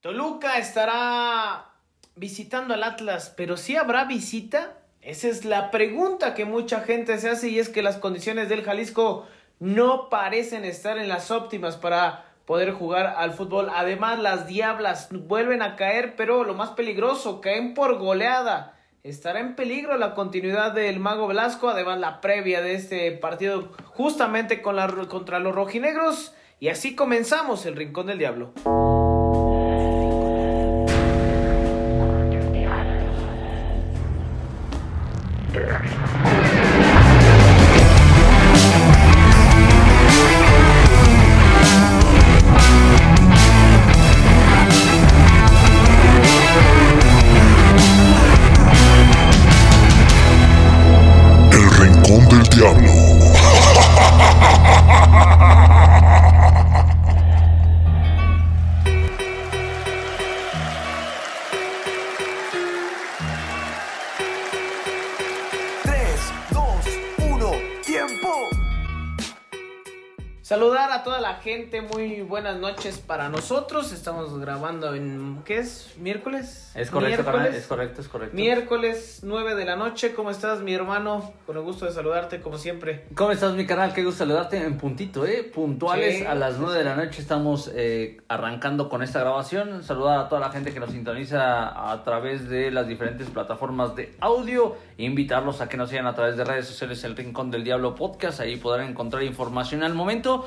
Toluca estará visitando al Atlas, pero si habrá visita? Esa es la pregunta que mucha gente se hace y es que las condiciones del Jalisco no parecen estar en las óptimas para poder jugar al fútbol. Además, las Diablas vuelven a caer, pero lo más peligroso, caen por goleada. Estará en peligro la continuidad del Mago Velasco, además la previa de este partido justamente con la, contra los rojinegros. Y así comenzamos el Rincón del Diablo. Noches para nosotros. Estamos grabando en, ¿qué es? ¿Miércoles? Es correcto, es correcto, es correcto. Miércoles 9 de la noche. ¿Cómo estás, mi hermano? Con el gusto de saludarte, como siempre. ¿Cómo estás, mi canal? Qué gusto saludarte en puntito, ¿eh? Puntuales a las 9 de la noche estamos eh, arrancando con esta grabación. Saludar a toda la gente que nos sintoniza a través de las diferentes plataformas de audio. Invitarlos a que nos sigan a través de redes sociales El Rincón del Diablo Podcast. Ahí podrán encontrar información al momento.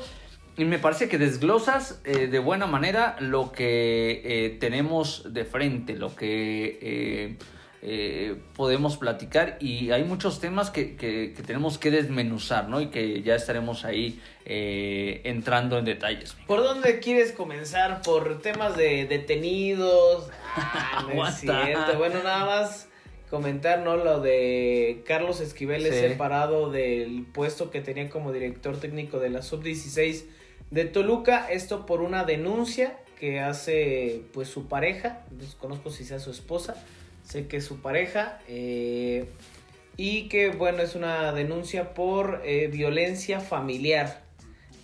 Y me parece que desglosas eh, de buena manera lo que eh, tenemos de frente, lo que eh, podemos platicar y hay muchos temas que, que, tenemos que desmenuzar, ¿no? Y que ya estaremos ahí entrando en detalles. ¿Por dónde quieres comenzar? ¿Por temas de detenidos? Ah, no es cierto. Bueno, nada más comentar, ¿no? Lo de Carlos Esquivel es separado del puesto que tenía como director técnico de la Sub-16 de Toluca, esto por una denuncia que hace pues su pareja, desconozco si sea su esposa, sé que es su pareja, eh, y que bueno, es una denuncia por eh, violencia familiar.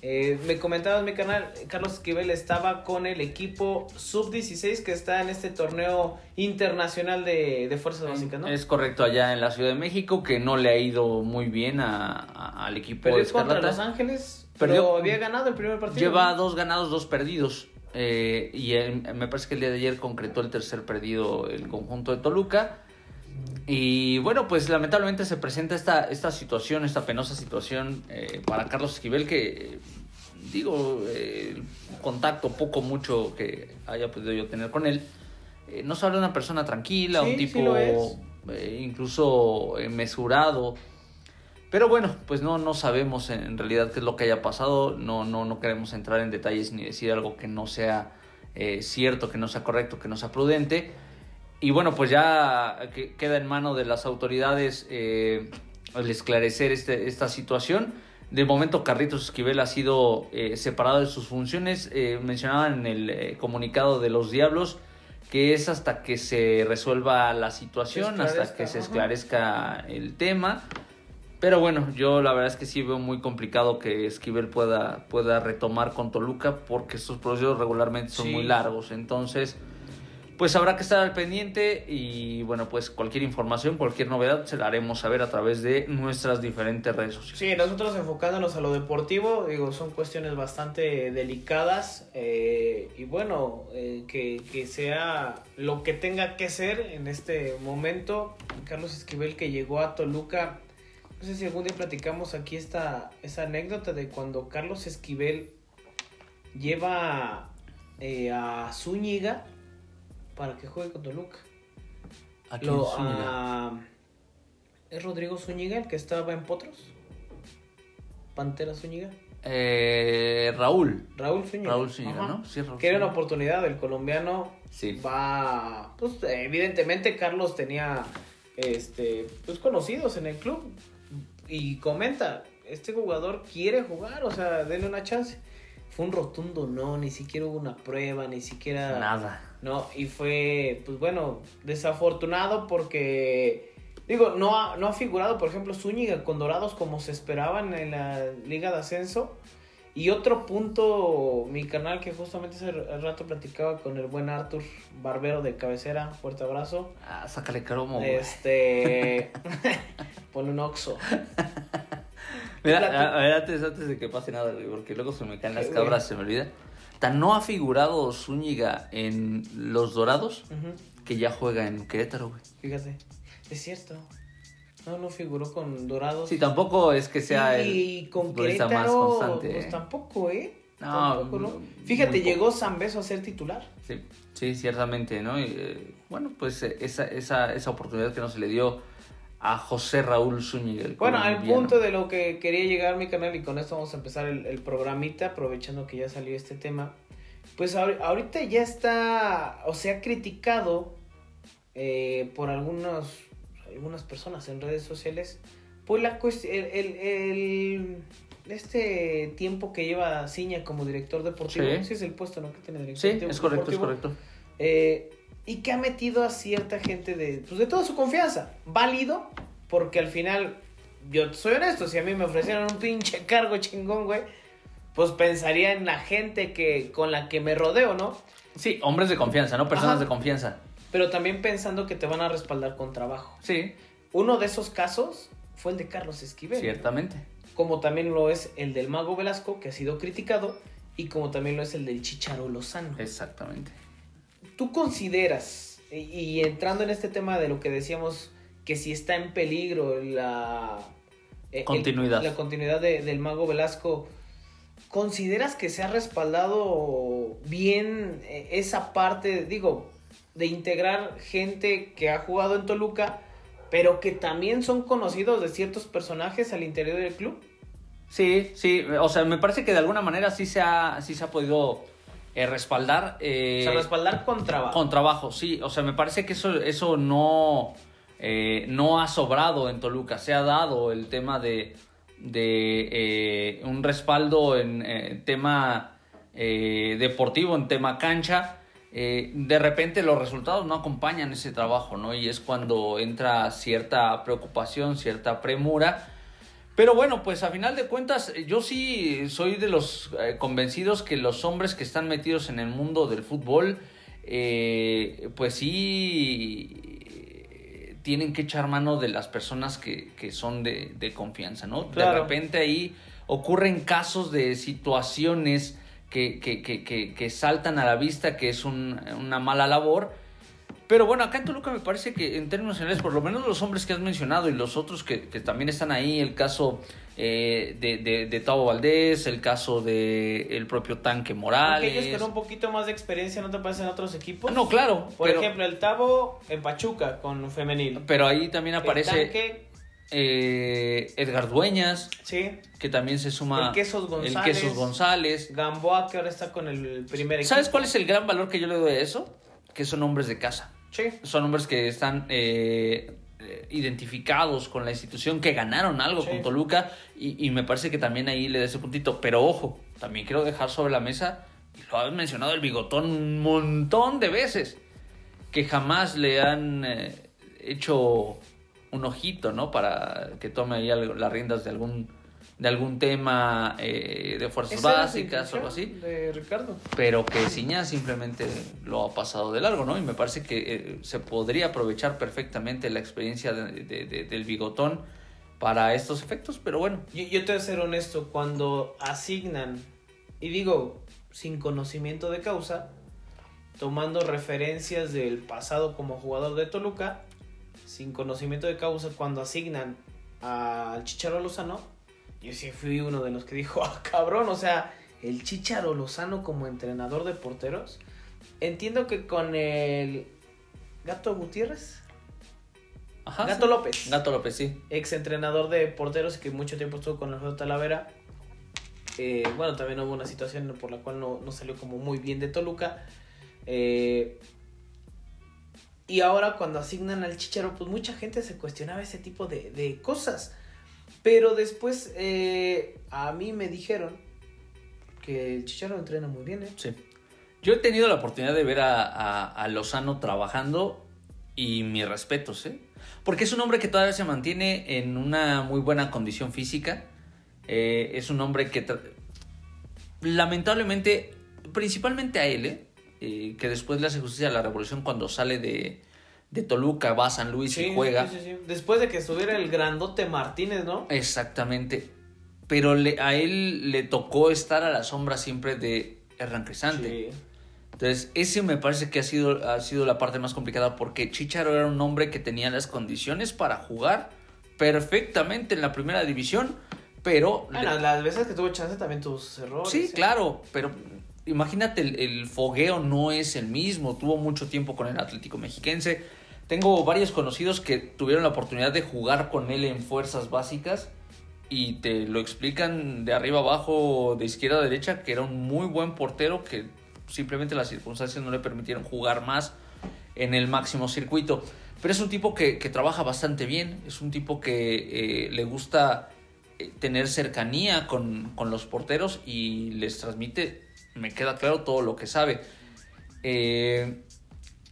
Eh, me comentabas en mi canal, Carlos Esquivel estaba con el equipo sub-16 que está en este torneo internacional de, Fuerzas Básicas, ¿no? Es correcto, allá en la Ciudad de México, que no le ha ido muy bien al equipo es contra Los Ángeles pero había ganado el primer partido. Lleva dos ganados, dos perdidos. Eh, y me parece que el día de ayer concretó el tercer perdido el conjunto de Toluca. Y bueno, pues lamentablemente se presenta esta, esta situación, esta penosa situación eh, para Carlos Esquivel, que digo, eh, contacto poco, mucho que haya podido yo tener con él. no se habla de una persona tranquila, un tipo incluso mesurado. Pero bueno, pues no, no sabemos en realidad qué es lo que haya pasado, no, no, no queremos entrar en detalles ni decir algo que no sea eh, cierto, que no sea correcto, que no sea prudente. Y bueno, pues ya queda en mano de las autoridades eh, el esclarecer este, esta situación. De momento, Carritos Esquivel ha sido eh, separado de sus funciones. mencionaban en el comunicado de los Diablos que es hasta que se resuelva la situación, hasta que se esclarezca el tema. Pero bueno, yo la verdad es que sí veo muy complicado que Esquivel pueda, pueda retomar con Toluca porque estos procesos regularmente son muy largos. Entonces, pues habrá que estar al pendiente y bueno, pues cualquier información, cualquier novedad se la haremos saber a través de nuestras diferentes redes sociales. Sí, nosotros enfocándonos a lo deportivo, digo, son cuestiones bastante delicadas eh, y bueno, eh, que, que sea lo que tenga que ser en este momento. Carlos Esquivel que llegó a Toluca no sé si algún día platicamos aquí esta, esa anécdota de cuando Carlos Esquivel lleva eh, a Zúñiga para que juegue con Toluca. ¿A quién ¿Es Rodrigo Zúñiga el que estaba en Potros? ¿Pantera Zúñiga? Eh, Raúl. Raúl Zúñiga. Raúl Zúñiga, ¿no? Sí, Raúl una oportunidad, el colombiano sí. va... Pues evidentemente Carlos tenía este, pues conocidos en el club y comenta, este jugador quiere jugar, o sea, denle una chance. Fue un rotundo no, ni siquiera hubo una prueba, ni siquiera... Nada. No, y fue, pues bueno, desafortunado porque, digo, no ha, no ha figurado, por ejemplo, Zúñiga con Dorados como se esperaban en la Liga de Ascenso. Y otro punto, mi canal que justamente hace rato platicaba con el buen Arthur Barbero de cabecera, fuerte abrazo. Ah, sácale cromo. Este, pone un oxo. Mira, a, ver, antes, antes de que pase nada, porque luego se me caen las cabras, se me olvida. Tan no ha figurado Zúñiga en Los Dorados que ya juega en Querétaro, güey. Fíjate, es cierto. No, no figuró con Dorados. Sí, tampoco es que sea y el con Querétaro, más constante. Pues tampoco, ¿eh? No, ¿no? Fíjate, llegó San Beso a ser titular. Sí, sí, ciertamente, ¿no? Y, eh, bueno, pues eh, esa, esa, esa oportunidad que no se le dio a José Raúl Zúñiga. Bueno, al punto de lo que quería llegar mi canal y con esto vamos a empezar el, el programita, aprovechando que ya salió este tema. Pues ahorita ya está, o se ha criticado eh, por algunos algunas personas en redes sociales, pues la cuestión, el, este tiempo que lleva Ciña como director deportivo, sí. es el puesto, ¿no? Que tiene director Sí, es correcto, es correcto. Eh, y que ha metido a cierta gente de, pues de toda su confianza. Válido, porque al final, yo soy honesto, si a mí me ofrecieran un pinche cargo chingón, güey, pues pensaría en la gente que, con la que me rodeo, ¿no? Sí, hombres de confianza, ¿no? Personas de confianza pero también pensando que te van a respaldar con trabajo. Sí. Uno de esos casos fue el de Carlos Esquivel. Ciertamente. Como también lo es el del Mago Velasco, que ha sido criticado, y como también lo es el del Chicharo Lozano. Exactamente. ¿Tú consideras, y, entrando en este tema de lo que decíamos, que si está en peligro la eh, continuidad, la continuidad del Mago Velasco, ¿consideras que se ha respaldado bien eh, esa parte? Digo, de integrar gente que ha jugado en Toluca, pero que también son conocidos de ciertos personajes al interior del club. Sí, sí, o sea, me parece que de alguna manera sí se ha, sí se ha podido eh, respaldar. Eh, o sea, respaldar con trabajo. Con trabajo, sí, o sea, me parece que eso, eso no, eh, no ha sobrado en Toluca, se ha dado el tema de, de un respaldo en tema deportivo, en tema cancha eh, de repente los resultados no acompañan ese trabajo, ¿no? Y es cuando entra cierta preocupación, cierta premura. Pero bueno, pues a final de cuentas, yo sí soy de los eh, convencidos que los hombres que están metidos en el mundo del fútbol, eh, pues sí tienen que echar mano de las personas que, son de, confianza, ¿no? De repente ahí ocurren casos de situaciones que, que, que, que, saltan a la vista, que es una mala labor. Pero bueno, acá en Toluca me parece que en términos generales, por lo menos los hombres que has mencionado y los otros que, también están ahí, el caso eh, de, de, de, Tavo Valdés, el caso de el propio Tanque Morales. Aquellos con un poquito más de experiencia no te parecen en otros equipos. No, claro. Por ejemplo, el Tavo en Pachuca con femenil. Pero ahí también aparece... Eh, Edgar Dueñas. Sí. Que también se suma. El Quesos González. El Quesos González. Gamboa, que ahora está con el primer equipo. ¿Sabes cuál es el gran valor que yo le doy a eso? Que son hombres de casa. Sí. Son hombres que están eh, identificados con la institución, que ganaron algo con Toluca. Y, me parece que también ahí le da ese puntito. Pero ojo, también quiero dejar sobre la mesa, y lo has mencionado el bigotón un montón de veces, que jamás le han eh, hecho un ojito, ¿no? Para que tome ahí las riendas de algún de algún tema eh, de fuerzas básicas o algo así. De Ricardo. Pero que Ciña simplemente lo ha pasado de largo, ¿no? Y me parece que eh, se podría aprovechar perfectamente la experiencia del bigotón para estos efectos, pero bueno. Yo, yo te voy a ser honesto, cuando asignan, y digo, sin conocimiento de causa, tomando referencias del pasado como jugador de Toluca, sin conocimiento de causa, cuando asignan al Chicharo Lozano, yo sí fui uno de los que dijo, ah, cabrón, o sea, el Chicharo Lozano como entrenador de porteros. Entiendo que con el Gato Gutiérrez. Ajá, Gato López. Gato López, sí. Ex entrenador de porteros que mucho tiempo estuvo con Alfredo Talavera. Eh, bueno, también hubo una situación por la cual no, no salió como muy bien de Toluca. Eh, y ahora cuando asignan al Chicharo, pues mucha gente se cuestionaba ese tipo de, cosas. Pero después eh, a mí me dijeron que el Chicharo entrena muy bien, ¿eh? Sí. Yo he tenido la oportunidad de ver a, Lozano trabajando y mis respetos, ¿eh? Porque es un hombre que todavía se mantiene en una muy buena condición física. Eh, es un hombre que lamentablemente, principalmente a él. Eh, que después le hace justicia a la revolución cuando sale de, de Toluca, va a San Luis y juega. Sí, sí, después de que estuviera el grandote Martínez, ¿no? Exactamente. Pero le, a él le tocó estar a la sombra siempre de Hernán Cresante. Entonces, ese me parece que ha sido, ha sido la parte más complicada porque Chicharo era un hombre que tenía las condiciones para jugar perfectamente en la primera división, pero... Bueno, las veces que tuvo chance también tuvo sus errores. Sí, claro, pero imagínate, el, fogueo no es el mismo, tuvo mucho tiempo con el Atlético Mexiquense. Tengo varios conocidos que tuvieron la oportunidad de jugar con él en fuerzas básicas y te lo explican de arriba abajo, de izquierda a derecha, que era un muy buen portero que simplemente las circunstancias no le permitieron jugar más en el máximo circuito. Pero es un tipo que, trabaja bastante bien, es un tipo que eh, le gusta eh, tener cercanía con, con, los porteros y les transmite, me queda claro, todo lo que sabe. Eh,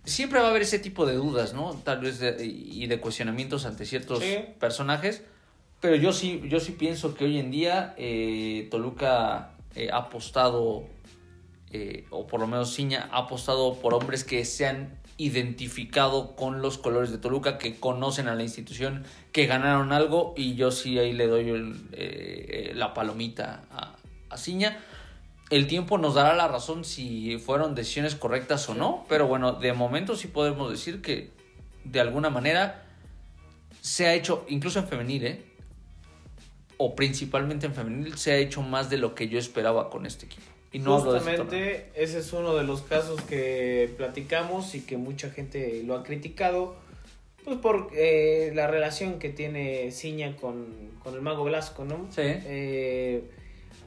siempre va a haber ese tipo de dudas, ¿no? Tal vez y de cuestionamientos ante ciertos personajes. Pero yo sí, yo sí pienso que hoy en día Toluca ha apostado eh, o por lo menos Ciña, ha apostado por hombres que se han identificado con los colores de Toluca, que conocen a la institución, que ganaron algo y yo sí ahí le doy eh, la palomita a, a Ciña. El tiempo nos dará la razón si fueron decisiones correctas o no, pero bueno, de momento sí podemos decir que de alguna manera se ha hecho, incluso en femenil, ¿eh? o principalmente en femenil, se ha hecho más de lo que yo esperaba con este equipo. Justamente ese es uno de los casos que platicamos y que mucha gente lo ha criticado, pues por eh, la relación que tiene Ciña con, el mago Velasco, ¿no? Sí. Eh,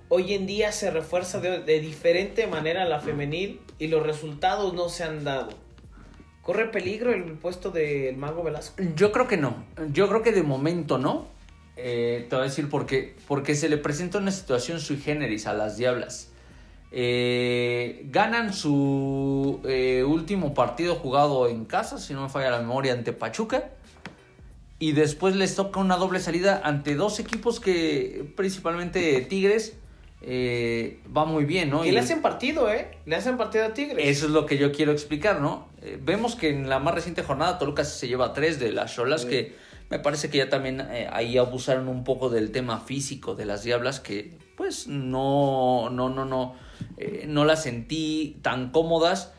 hoy en día se refuerza de, diferente manera la femenil y los resultados no se han dado. ¿Corre peligro el puesto del mago Velasco? Yo creo que no. Yo creo que de momento no. Eh, te voy a decir por qué. Porque se le presenta una situación sui generis a las diablas. Eh, ganan su eh, último partido jugado en casa, si no me falla la memoria, ante Pachuca. Y después les toca una doble salida ante dos equipos que, principalmente Tigres, eh, va muy bien, ¿no? Y, le hacen partido, ¿eh? Le hacen partido a Tigres. Eso es lo que yo quiero explicar, ¿no? vemos que en la más reciente jornada Toluca se lleva tres de las Cholas, que me parece que ya también ahí abusaron un poco del tema físico de las Diablas, que pues no, no, no, no eh, no las sentí tan cómodas.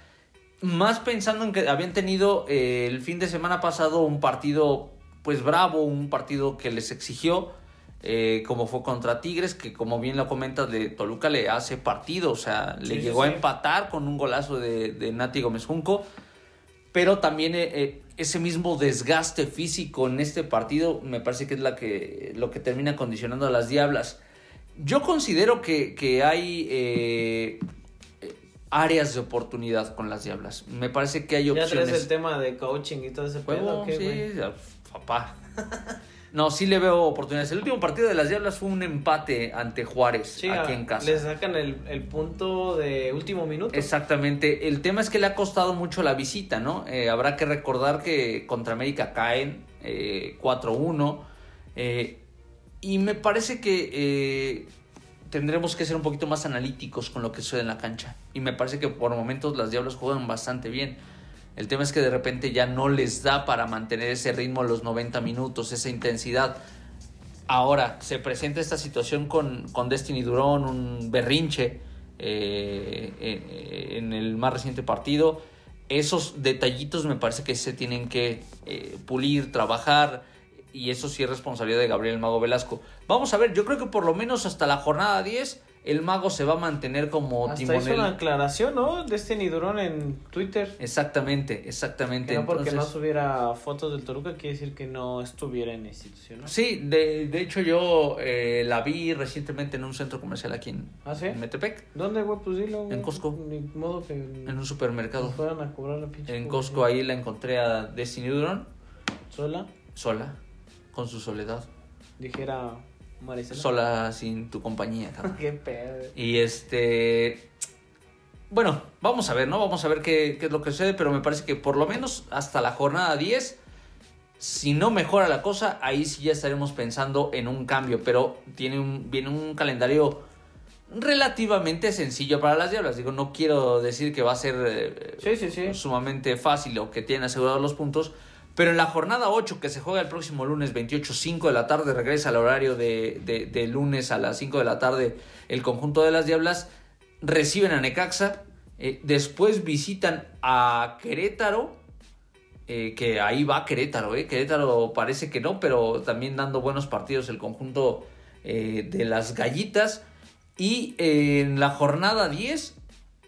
Más pensando en que habían tenido eh, el fin de semana pasado un partido pues bravo, un partido que les exigió, eh, como fue contra Tigres, que como bien lo comenta de Toluca le hace partido, o sea, le llegó a empatar con un golazo de, de Nati Gómez Junco, pero también ese mismo desgaste físico en este partido me parece que es la que, lo que termina condicionando a las Diablas. Yo considero que, hay eh, áreas de oportunidad con las Diablas. Me parece que hay opciones. ¿Ya traes el tema de coaching y todo ese pedo? sí, papá. No, sí le veo oportunidades. El último partido de las Diablas fue un empate ante Juárez aquí en casa. Le sacan el, punto de último minuto. Exactamente. El tema es que le ha costado mucho la visita, ¿no? Eh, habrá que recordar que contra América caen eh, 4-1. Eh, y me parece que eh, tendremos que ser un poquito más analíticos con lo que sucede en la cancha. Y me parece que por momentos las Diablas juegan bastante bien. El tema es que de repente ya no les da para mantener ese ritmo los 90 minutos, esa intensidad. Ahora, se presenta esta situación con, con Destiny Durón, un berrinche eh, eh, en el más reciente partido. Esos detallitos me parece que se tienen que pulir, trabajar y eso sí es responsabilidad de Gabriel Mago Velasco. Vamos a ver, yo creo que por lo menos hasta la jornada 10 el mago se va a mantener como Hasta timonel. hizo una aclaración, ¿no? De este Nidurón en Twitter. Exactamente, exactamente. Que no porque no subiera fotos del Toruca quiere decir que no estuviera en la institución, Sí, de, de hecho yo eh, la vi recientemente en un centro comercial aquí en, ¿Ah, Metepec. ¿Dónde, güey? Pues dilo. En Costco. Ni modo que... En un supermercado. fueran a cobrar la pinche En Costco ahí la encontré a Destiny Durón. ¿Sola? Sola con su soledad. Dijera Sola sin tu compañía, qué pedo. Y este. Bueno, vamos a ver, ¿no? Vamos a ver qué, qué, es lo que sucede, pero me parece que por lo menos hasta la jornada 10, si no mejora la cosa, ahí sí ya estaremos pensando en un cambio, pero tiene un, viene un calendario relativamente sencillo para las Diablas. Digo, no quiero decir que va a ser eh, sumamente fácil o que tienen asegurados los puntos, pero en la jornada 8 que se juega el próximo lunes 28, 5 de la tarde, regresa al horario de, de, lunes a las 5 de la tarde el conjunto de las Diablas, reciben a Necaxa, eh, después visitan a Querétaro, eh, que ahí va Querétaro, eh. Querétaro parece que no, pero también dando buenos partidos el conjunto de las gallitas. Y en la jornada 10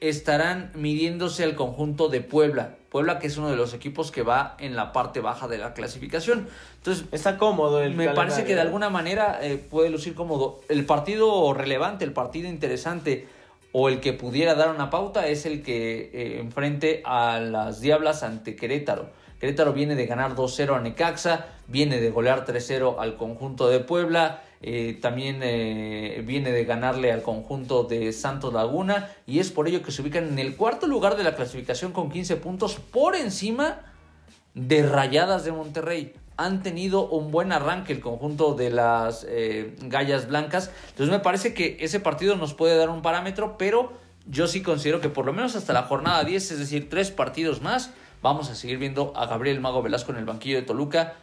estarán midiéndose al conjunto de Puebla. Puebla que es uno de los equipos que va en la parte baja de la clasificación. Entonces, está cómodo el Me parece que de alguna manera eh, puede lucir cómodo. El partido relevante, el partido interesante o el que pudiera dar una pauta es el que eh, enfrente a las Diablas ante Querétaro. Querétaro viene de ganar 2-0 a Necaxa, viene de golear 3-0 al conjunto de Puebla eh, también eh, viene de ganarle al conjunto de Santos Laguna y es por ello que se ubican en el cuarto lugar de la clasificación con 15 puntos por encima de Rayadas de Monterrey. Han tenido un buen arranque el conjunto de las eh, Gallas Blancas. Entonces me parece que ese partido nos puede dar un parámetro, pero yo sí considero que por lo menos hasta la jornada 10, es decir, tres partidos más, vamos a seguir viendo a Gabriel Mago Velasco en el banquillo de Toluca.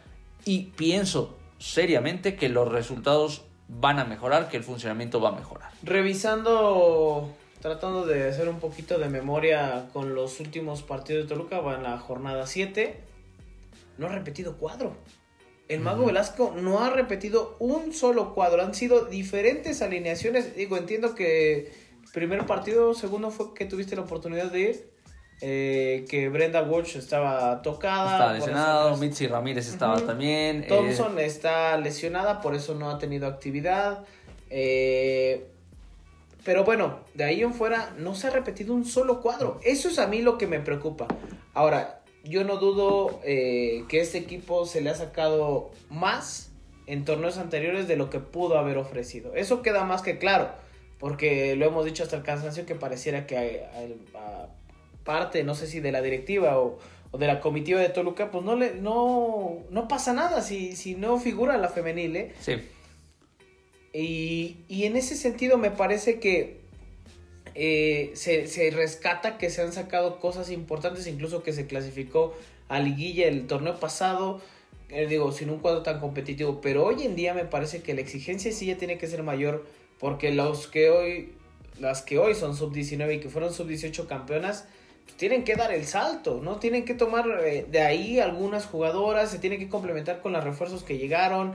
Y pienso seriamente que los resultados van a mejorar, que el funcionamiento va a mejorar. Revisando, tratando de hacer un poquito de memoria con los últimos partidos de Toluca, va en la jornada 7, no ha repetido cuadro. El Mago Velasco no ha repetido un solo cuadro, han sido diferentes alineaciones. Digo, entiendo que primer partido, segundo fue que tuviste la oportunidad de ir. Eh, que Brenda Walsh estaba tocada. Estaba lesionado, Mitzi Ramírez estaba también. Eh, Thompson está lesionada, por eso no ha tenido actividad. Eh, pero bueno, de ahí en fuera no se ha repetido un solo cuadro. Eso es a mí lo que me preocupa. Ahora, yo no dudo que este equipo se le ha sacado más en torneos anteriores de lo que pudo haber ofrecido. Eso queda más que claro, porque lo hemos dicho hasta el cansancio que pareciera que a parte, no sé si de la directiva o, de la comitiva de Toluca, pues no le no, no pasa nada si, si no figura la femenil, ¿eh? Sí. Y, y en ese sentido me parece que eh, se, se, rescata que se han sacado cosas importantes, incluso que se clasificó a liguilla el torneo pasado, eh, digo, sin un cuadro tan competitivo, pero hoy en día me parece que la exigencia sí ya tiene que ser mayor, porque los que hoy, las que hoy son sub 19 y que fueron sub 18 campeonas, tienen que dar el salto, ¿no? Tienen que tomar eh, de ahí algunas jugadoras, se tienen que complementar con los refuerzos que llegaron.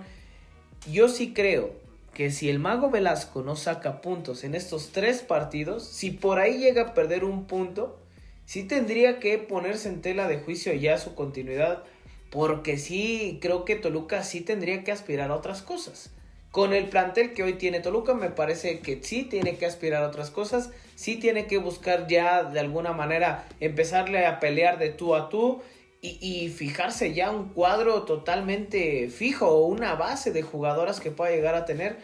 Yo sí creo que si el mago Velasco no saca puntos en estos tres partidos, si por ahí llega a perder un punto, sí tendría que ponerse en tela de juicio ya su continuidad, porque sí creo que Toluca sí tendría que aspirar a otras cosas. Con el plantel que hoy tiene Toluca, me parece que sí tiene que aspirar a otras cosas sí tiene que buscar ya de alguna manera empezarle a pelear de tú a tú y, fijarse ya un cuadro totalmente fijo o una base de jugadoras que pueda llegar a tener.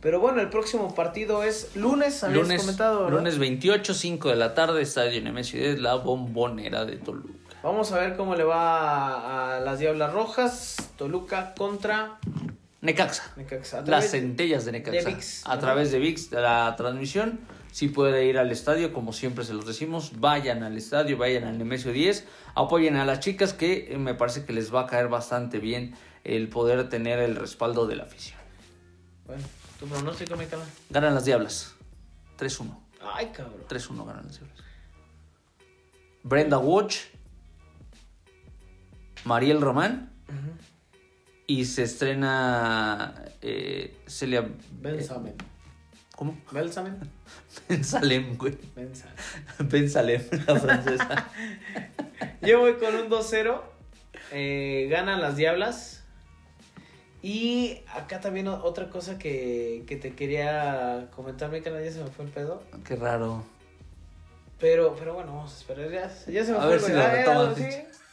Pero bueno, el próximo partido es lunes, habías lunes, comentado. Lunes 28, 5 de la tarde, Estadio Nemesio es la bombonera de Toluca. Vamos a ver cómo le va a las Diablas Rojas. Toluca contra Necaxa. Las centellas de Necaxa. a través de VIX, la transmisión si puede ir al estadio, como siempre se los decimos, vayan al estadio, vayan al Nemesio 10, apoyen a las chicas que eh, me parece que les va a caer bastante bien el poder tener el respaldo de la afición. Bueno, tu pronóstico, me cabrón. Ganan las Diablas. 3-1. Ay, cabrón. 3-1 ganan las Diablas. Brenda Watch, Mariel Román. Y se estrena eh, Celia. Ben Samen. ¿Cómo? Ben Samen. Ben Salem, güey. Ben Salem. la francesa. Yo voy con un 2-0. Eh, ganan las Diablas. Y acá también otra cosa que, que te quería comentar, mi canal ya se me fue el pedo. Qué raro. Pero, pero bueno, vamos a esperar. Ya, ya se me a fue ver si lo ¿sí?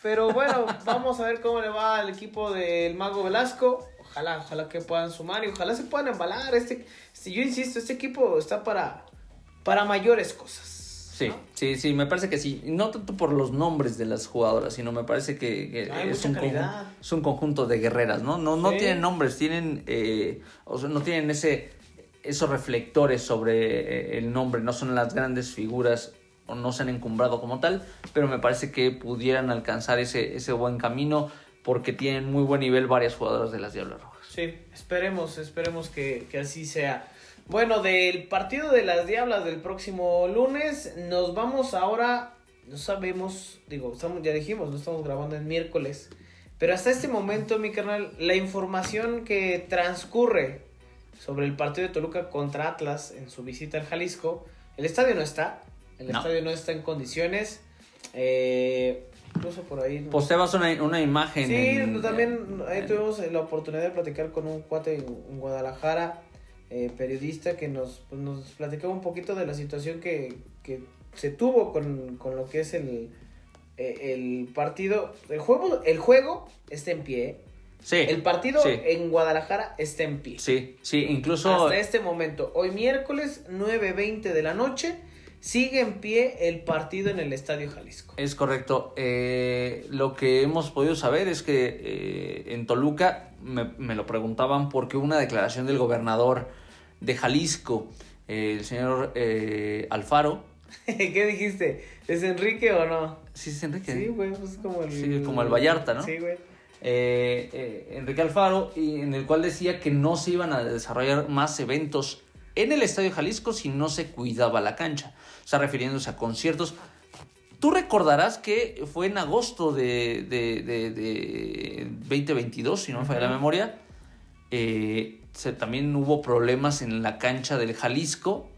Pero bueno, vamos a ver cómo le va al equipo del Mago Velasco. Ojalá, ojalá que puedan sumar y ojalá se puedan embalar. Este, este, yo insisto, este equipo está para, para mayores cosas. Sí, sí, sí, me parece que sí. No tanto por los nombres de las jugadoras, sino me parece que, es, un conjunto, es, un conjunto, de guerreras, ¿no? No, no tienen nombres, tienen, eh, o sea, no tienen ese esos reflectores sobre el nombre, no son las grandes figuras o no se han encumbrado como tal, pero me parece que pudieran alcanzar ese, ese buen camino porque tienen muy buen nivel varias jugadoras de las Diablas Rojas. Sí, esperemos, esperemos que, que así sea. Bueno, del partido de las Diablas del próximo lunes, nos vamos ahora, no sabemos, digo, estamos, ya dijimos, no estamos grabando en miércoles, pero hasta este momento, mi canal, la información que transcurre sobre el partido de Toluca contra Atlas en su visita al Jalisco, el estadio no está, el estadio no está en condiciones. Eh, incluso por ahí. Posteabas una, una imagen. Sí, también ahí tuvimos la oportunidad de platicar con un cuate en, Guadalajara, eh, periodista, que nos, pues, nos platicaba un poquito de la situación que, que se tuvo con, con, lo que es el, eh, el partido. El juego, el juego está en pie. Sí. El partido en Guadalajara está en pie. Sí, sí, incluso. Hasta este momento, hoy miércoles 9.20 de la noche sigue en pie el partido en el Estadio Jalisco. Es correcto. Eh, lo que hemos podido saber es que eh, en Toluca me, lo preguntaban porque una declaración del gobernador de Jalisco, el señor eh, Alfaro. ¿Qué dijiste? ¿Es Enrique o no? Sí, es Enrique. Sí, güey, pues como el... Sí, como el Vallarta, ¿no? Sí, güey. Enrique Alfaro, y en el cual decía que no se iban a desarrollar más eventos en el Estadio Jalisco si no se cuidaba la cancha. Sea, refiriéndose a conciertos. Tú recordarás que fue en agosto de, de, 2022, si no me falla la memoria. Eh, también hubo problemas en la cancha del Jalisco.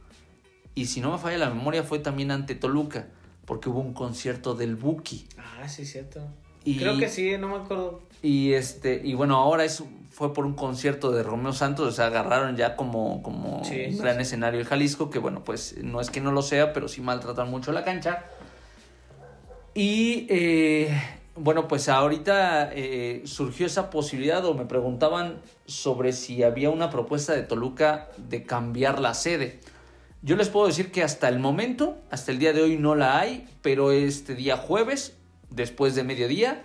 Y si no me falla la memoria, fue también ante Toluca. Porque hubo un concierto del Buki. Ah, sí, cierto. Creo que sí, no me acuerdo. Y este, y bueno, ahora es fue por un concierto de Romeo Santos, o sea, agarraron ya como, como un gran escenario el Jalisco, que bueno, pues no es que no lo sea, pero sí maltratan mucho la cancha. Y eh, bueno, pues ahorita eh, surgió esa posibilidad o me preguntaban sobre si había una propuesta de Toluca de cambiar la sede. Yo les puedo decir que hasta el momento, hasta el día de hoy no la hay, pero este día jueves, después de mediodía,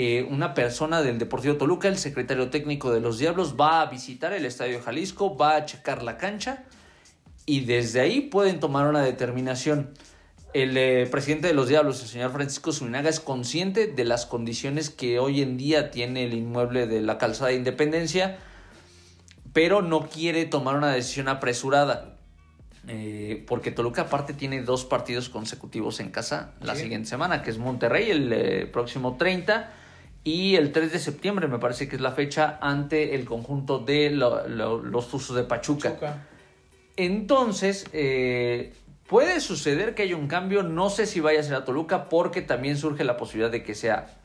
eh, una persona del Deportivo Toluca, el secretario técnico de los Diablos, va a visitar el Estadio Jalisco, va a checar la cancha y desde ahí pueden tomar una determinación. El eh, presidente de los Diablos, el señor Francisco Zuninaga, es consciente de las condiciones que hoy en día tiene el inmueble de la calzada de Independencia, pero no quiere tomar una decisión apresurada. Eh, porque Toluca aparte tiene dos partidos consecutivos en casa la siguiente semana, que es Monterrey el próximo 30 y el 3 de septiembre me parece que es la fecha ante el conjunto de los Tuzos de Pachuca. Entonces, eh, puede suceder que haya un cambio, no sé si vaya a ser a Toluca, porque también surge la posibilidad de que sea,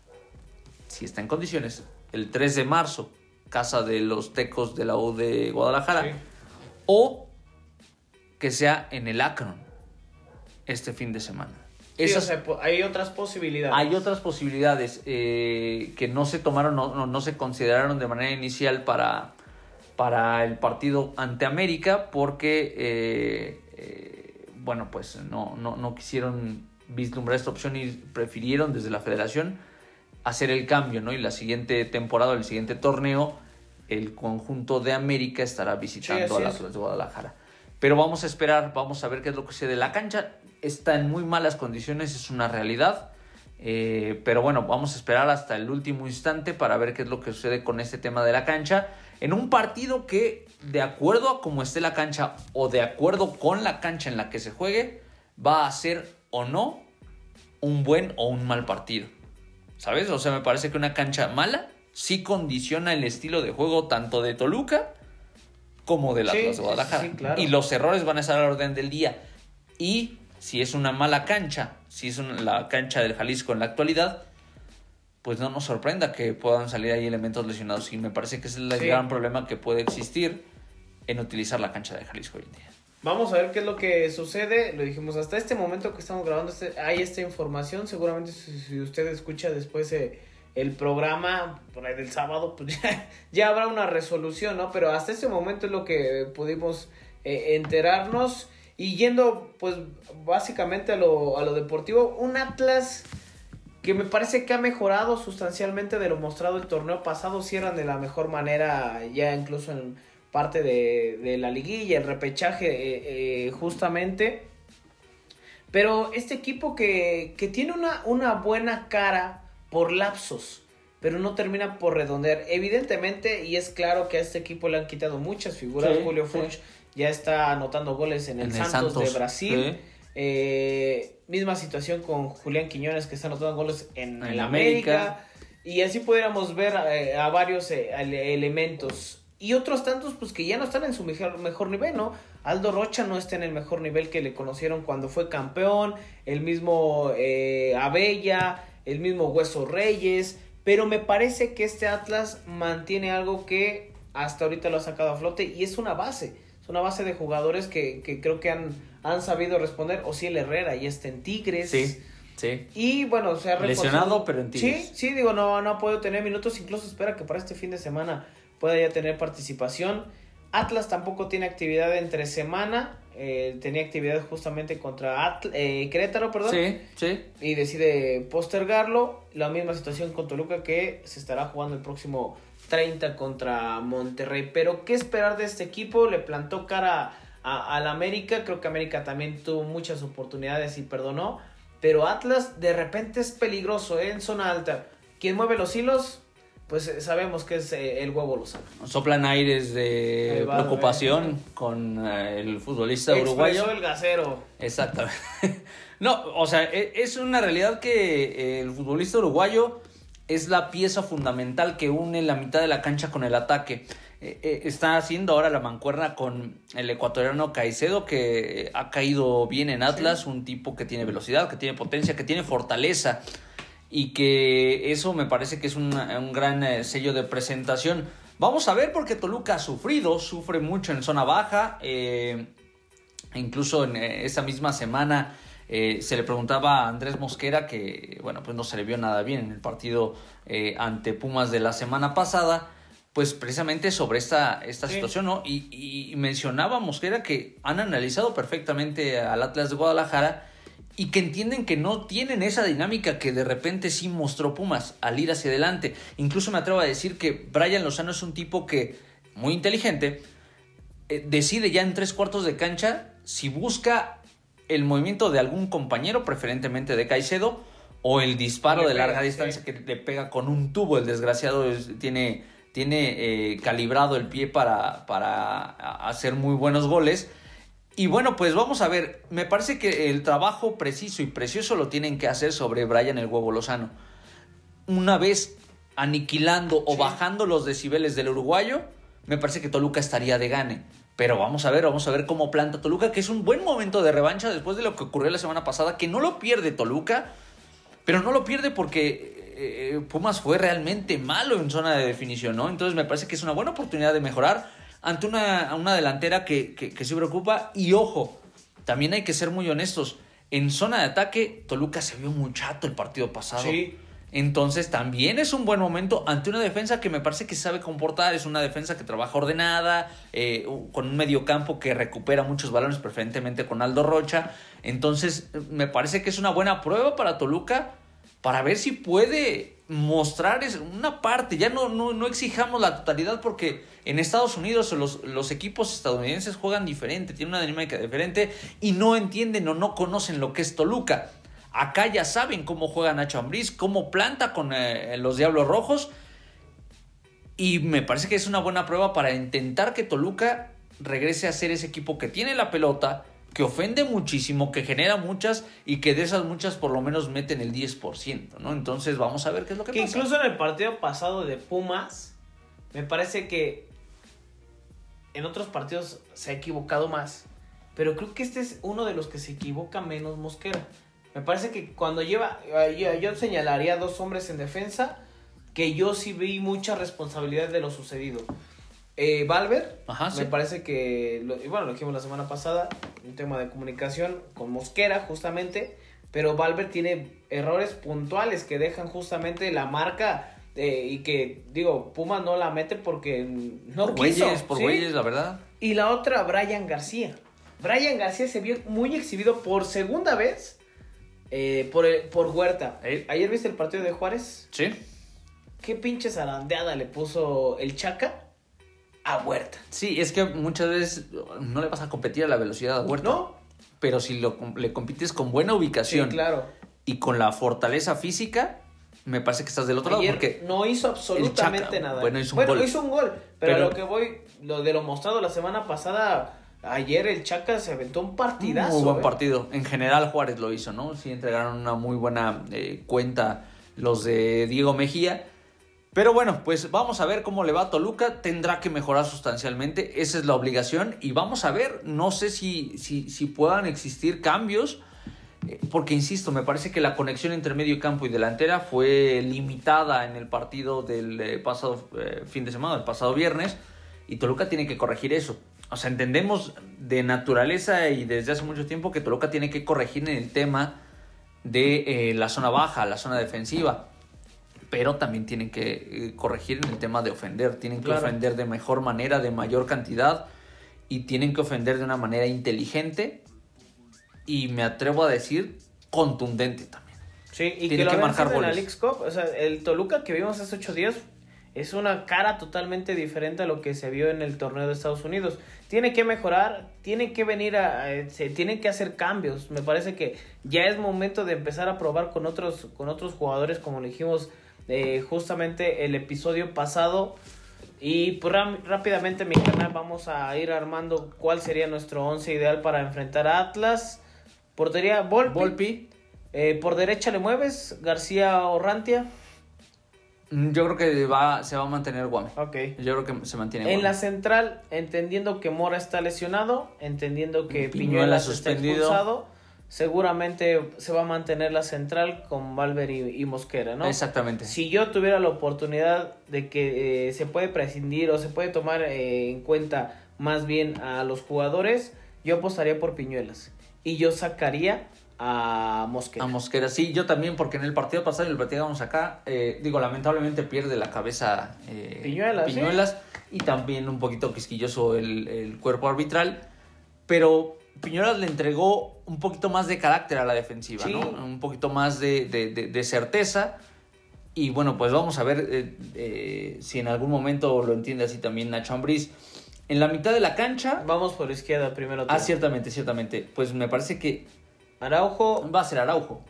si está en condiciones, el 3 de marzo, casa de los Tecos de la U de Guadalajara, o que sea en el Akron este fin de semana hay otras posibilidades. Hay otras posibilidades eh, que no se tomaron, no, no, se consideraron de manera inicial para, para el partido ante América porque, eh, eh, bueno, pues no, no, no quisieron vislumbrar esta opción y prefirieron desde la federación hacer el cambio, ¿no? Y la siguiente temporada, el siguiente torneo, el conjunto de América estará visitando a la de Guadalajara. Pero vamos a esperar, vamos a ver qué es lo que sucede. La cancha está en muy malas condiciones, es una realidad. Eh, pero bueno, vamos a esperar hasta el último instante para ver qué es lo que sucede con este tema de la cancha. En un partido que, de acuerdo a cómo esté la cancha o de acuerdo con la cancha en la que se juegue, va a ser o no un buen o un mal partido. ¿Sabes? O sea, me parece que una cancha mala sí condiciona el estilo de juego tanto de Toluca como de la de Guadalajara. Y los errores van a estar a la orden del día. Y si es una mala cancha, si es la cancha del Jalisco en la actualidad, pues no nos sorprenda que puedan salir ahí elementos lesionados. Y me parece que ese es el gran problema que puede existir en utilizar la cancha de Jalisco hoy en día. Vamos a ver qué es lo que sucede. Lo dijimos hasta este momento que estamos grabando. Este, hay esta información. Seguramente si, usted escucha después eh, el programa por ahí del sábado, pues ya, habrá una resolución, ¿no? Pero hasta este momento es lo que pudimos eh, enterarnos. Y yendo, pues, básicamente a lo, a lo deportivo, un Atlas que me parece que ha mejorado sustancialmente de lo mostrado el torneo pasado, cierran de la mejor manera, ya incluso en parte de, la liguilla, el repechaje eh, eh, justamente. Pero este equipo que, que tiene una, una buena cara por lapsos, pero no termina por redondear. Evidentemente, y es claro que a este equipo le han quitado muchas figuras. Julio Funch ya está anotando goles en el, Santos, de Brasil. Eh, misma situación con Julián Quiñones que está anotando goles en, el América. Y así pudiéramos ver a varios elementos y otros tantos pues que ya no están en su mejor, mejor nivel, ¿no? Aldo Rocha no está en el mejor nivel que le conocieron cuando fue campeón, el mismo eh, Abella, el mismo Hueso Reyes, pero me parece que este Atlas mantiene algo que hasta ahorita lo ha sacado a flote y es una base, es una base de jugadores que, que creo que han, han sabido responder, o si el Herrera y está en Tigres. Sí. Sí. Y bueno, se ha Lesionado, pero en Tigres. Sí, sí, digo, no, no ha podido tener minutos. Incluso espera que para este fin de semana pueda ya tener participación. Atlas tampoco tiene actividad entre semana. Eh, tenía actividad justamente contra eh, Querétaro, perdón. Sí, sí. Y decide postergarlo. La misma situación con Toluca que se estará jugando el próximo 30 contra Monterrey. Pero, ¿qué esperar de este equipo? Le plantó cara a, al América. Creo que América también tuvo muchas oportunidades y perdonó. Pero Atlas de repente es peligroso ¿eh? en zona alta. ¿Quién mueve los hilos? pues eh, sabemos que es eh, el huevo Lozano. Soplan aires de preocupación con eh, el futbolista uruguayo. el gasero. Exactamente. no, o sea, e, es una realidad que el futbolista uruguayo es la pieza fundamental que une la mitad de la cancha con el ataque. Está haciendo ahora la mancuerna con el ecuatoriano Caicedo, que ha caído bien en Atlas, un tipo que tiene velocidad, que tiene potencia, que tiene fortaleza y que eso me parece que es un, gran eh, sello de presentación. Vamos a ver porque Toluca ha sufrido, sufre mucho en zona baja, eh, incluso en eh, esa misma semana se le preguntaba a Andrés Mosquera que, bueno, pues no se le vio nada bien en el partido ante Pumas de la semana pasada, pues precisamente sobre esta, esta situación, ¿no? Y, y mencionaba Mosquera que han analizado perfectamente al Atlas de Guadalajara y que entienden que no tienen esa dinámica que de repente sí mostró Pumas al ir hacia adelante. Incluso me atrevo a decir que Brian Lozano es un tipo que, muy inteligente, eh, decide ya en tres cuartos de cancha si busca el movimiento de algún compañero, preferentemente de Caicedo, o el disparo de larga distancia que le pega con un tubo. El desgraciado tiene, tiene eh, calibrado el pie para, para hacer muy buenos goles y bueno, pues vamos a ver, me parece que el trabajo preciso y precioso lo tienen que hacer sobre Brian el huevo Lozano. Una vez aniquilando o bajando los decibeles del uruguayo, me parece que Toluca estaría de gane. Pero vamos a ver, vamos a ver cómo planta Toluca, que es un buen momento de revancha después de lo que ocurrió la semana pasada, que no lo pierde Toluca, pero no lo pierde porque eh, Pumas fue realmente malo en zona de definición, ¿no? Entonces me parece que es una buena oportunidad de mejorar ante una, una delantera que, que, se preocupa. Y ojo, también hay que ser muy honestos. En zona de ataque, Toluca se vio muy chato el partido pasado. Sí. Entonces también es un buen momento ante una defensa que me parece que sabe comportar, es una defensa que trabaja ordenada, eh, con un mediocampo que recupera muchos balones, preferentemente con Aldo Rocha. Entonces me parece que es una buena prueba para Toluca para ver si puede mostrar una parte. Ya no, no, exijamos la totalidad porque en Estados Unidos los, los, equipos estadounidenses juegan diferente, tienen una dinámica diferente y no entienden o no conocen lo que es Toluca. Acá ya saben cómo juega Nacho Ambriz, cómo planta con eh, los Diablos Rojos. Y me parece que es una buena prueba para intentar que Toluca regrese a ser ese equipo que tiene la pelota, que ofende muchísimo, que genera muchas y que de esas muchas por lo menos meten el 10%, ¿no? Entonces vamos a ver qué es lo que, que pasa. Incluso en el partido pasado de Pumas, me parece que en otros partidos se ha equivocado más, pero creo que este es uno de los que se equivoca menos Mosquera. Me parece que cuando lleva, yo, yo señalaría a dos hombres en defensa, que yo sí vi mucha responsabilidad de lo sucedido. Eh, Valver, me parece que, bueno, lo dijimos la semana pasada, un tema de comunicación con Mosquera justamente, pero Valver tiene errores puntuales que dejan justamente la marca eh, y que, digo, Puma no la mete porque no por quiso. por la verdad. Y la otra, Brian García. Brian García se vio muy exhibido por segunda vez eh, por, por Huerta. ¿Ayer viste el partido de Juárez? Sí. ¿Qué pinche zarandeada le puso el Chaca? a Huerta. Sí, es que muchas veces no le vas a competir a la velocidad a Huerta. No. Pero si lo, le compites con buena ubicación claro. y con la fortaleza física, me parece que estás del otro lado porque no hizo absolutamente nada. Bueno, hizo un gol. hizo un gol, pero, lo que voy, lo de lo mostrado la semana pasada, ayer el Chaca se aventó un partidazo. Muy buen ¿eh? partido. En general Juárez lo hizo, ¿no? Sí entregaron una muy buena eh, cuenta los de Diego Mejía. Pero bueno, pues vamos a ver cómo le va a Toluca. Tendrá que mejorar sustancialmente. Esa es la obligación. Y vamos a ver, no sé si, si, si puedan existir cambios. Eh, porque, insisto, me parece que la conexión entre medio campo y delantera fue limitada en el partido del pasado eh, fin de semana, del pasado viernes. Y Toluca tiene que corregir eso. O sea, entendemos de naturaleza y desde hace mucho tiempo que Toluca tiene que corregir en el tema de la zona baja, la zona defensiva pero también tienen que eh, corregir en el tema de ofender, tienen que ofender de mejor manera, de mayor cantidad y tienen que ofender de una manera inteligente y me atrevo a decir contundente también. Sí, y que, lo que marcar goles. o sea, el Toluca que vimos hace ocho días es una cara totalmente diferente a lo que se vio en el torneo de Estados Unidos. Tiene que mejorar, tiene que venir a, se tienen que hacer cambios. Me parece que ya es momento de empezar a probar con otros con otros jugadores como dijimos justamente el episodio pasado. Y pues, rápidamente mi canal vamos a ir armando cuál sería nuestro once ideal para enfrentar a Atlas. Portería Volpi. Eh, por derecha le mueves, García Orrantia. Mm, yo creo que va, se va a mantener Guame. Yo creo que se mantiene En la central, entendiendo que Mora está lesionado, entendiendo que Piñuela, está expulsado seguramente se va a mantener la central con Valver y, Mosquera, ¿no? Exactamente. Si yo tuviera la oportunidad de que eh, se puede prescindir o se puede tomar eh, en cuenta más bien a los jugadores, yo apostaría por Piñuelas y yo sacaría a Mosquera. A Mosquera, sí, yo también, porque en el partido pasado, en el partido vamos acá, eh, digo, lamentablemente pierde la cabeza Piñuelas, Piñuelas y también un poquito quisquilloso el, el cuerpo arbitral, pero Piñuelas le entregó un poquito más de carácter a la defensiva, ¿no? Un poquito más de, certeza. Y bueno, pues vamos a ver eh, eh, si en algún momento lo entiende así también Nacho Ambriz. En la mitad de la cancha. Vamos por izquierda primero. Ah, ciertamente, ciertamente. Pues me parece que. Araujo. Va a ser Araujo.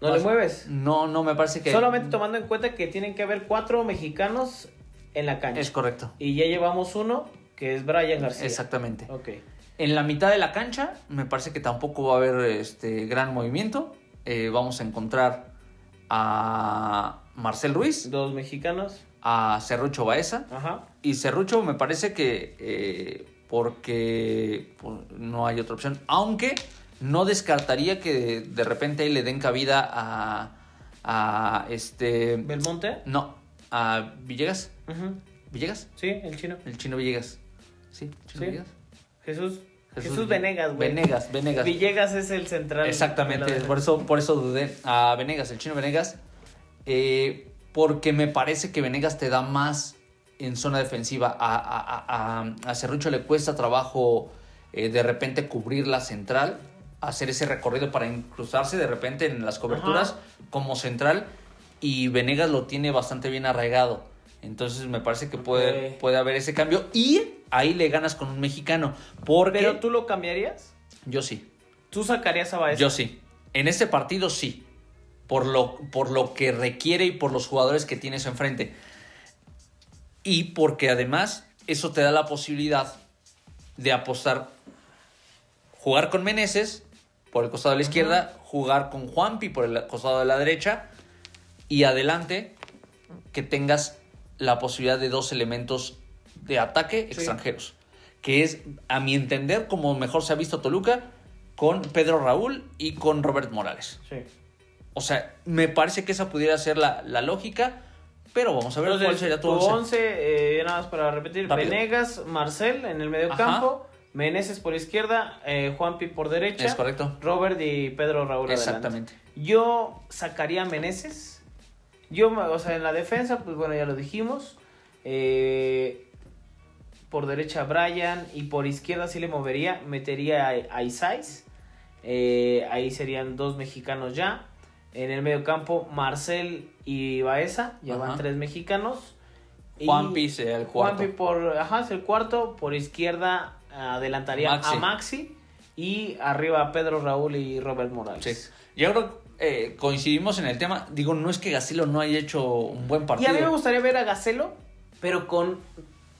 ¿No le mueves? No, no, me parece que. Solamente tomando en cuenta que tienen que haber cuatro mexicanos en la cancha. Es correcto. Y ya llevamos uno, que es Brian García. Exactamente. Ok. En la mitad de la cancha me parece que tampoco va a haber este gran movimiento. Eh, vamos a encontrar a Marcel Ruiz. Dos mexicanos. A Cerrucho Baeza. Ajá. Y Cerrucho me parece que eh, porque pues, no hay otra opción. Aunque no descartaría que de, repente ahí le den cabida a, a este... ¿Belmonte? No, a Villegas. ¿Villegas? Sí, el chino. El chino Villegas. Sí, chino Villegas. Jesús. Jesús, Venegas, güey. Venegas, Venegas. Villegas es el central. Exactamente, por eso, por eso dudé a Venegas, el chino Venegas. Eh, porque me parece que Venegas te da más en zona defensiva. A, a, a, a Cerrucho le cuesta trabajo eh, de repente cubrir la central, hacer ese recorrido para incrustarse de repente en las coberturas como central. Y Venegas lo tiene bastante bien arraigado. Entonces me parece que puede, puede haber ese cambio. Y ahí le ganas con un mexicano. Porque... ¿Pero tú lo cambiarías? Yo sí. ¿Tú sacarías a Baez? Yo sí. En este partido sí. Por lo, por lo que requiere y por los jugadores que tienes enfrente. Y porque además eso te da la posibilidad de apostar. Jugar con Meneses por el costado de la izquierda, jugar con Juanpi por el costado de la derecha y adelante que tengas la posibilidad de dos elementos de ataque extranjeros. Que es, a mi entender, como mejor se ha visto Toluca, con Pedro Raúl y con Robert Morales. Sí. O sea, me parece que esa pudiera ser la, lógica, pero vamos a ver cuál sería tu, once. Eh, nada más para repetir, Venegas, Marcel en el medio campo. Meneses por izquierda, eh, Juanpi por derecha. Es correcto. Robert y Pedro Raúl Exactamente. Yo sacaría a Meneses. Yo, o sea, en la defensa, pues bueno, ya lo dijimos. Eh, por derecha Brian y por izquierda sí le movería, metería a, Isais. Eh, ahí serían dos mexicanos ya. En el medio campo, Marcel y Baeza, ya van tres mexicanos. Juanpi el cuarto. Juanpi por, ajá, es el cuarto. Por izquierda adelantaría a Maxi. Y arriba Pedro Raúl y Robert Morales. Sí. Yo creo que eh, coincidimos en el tema. Digo, no es que Gacelo no haya hecho un buen partido. Y a mí me gustaría ver a Gacelo, pero con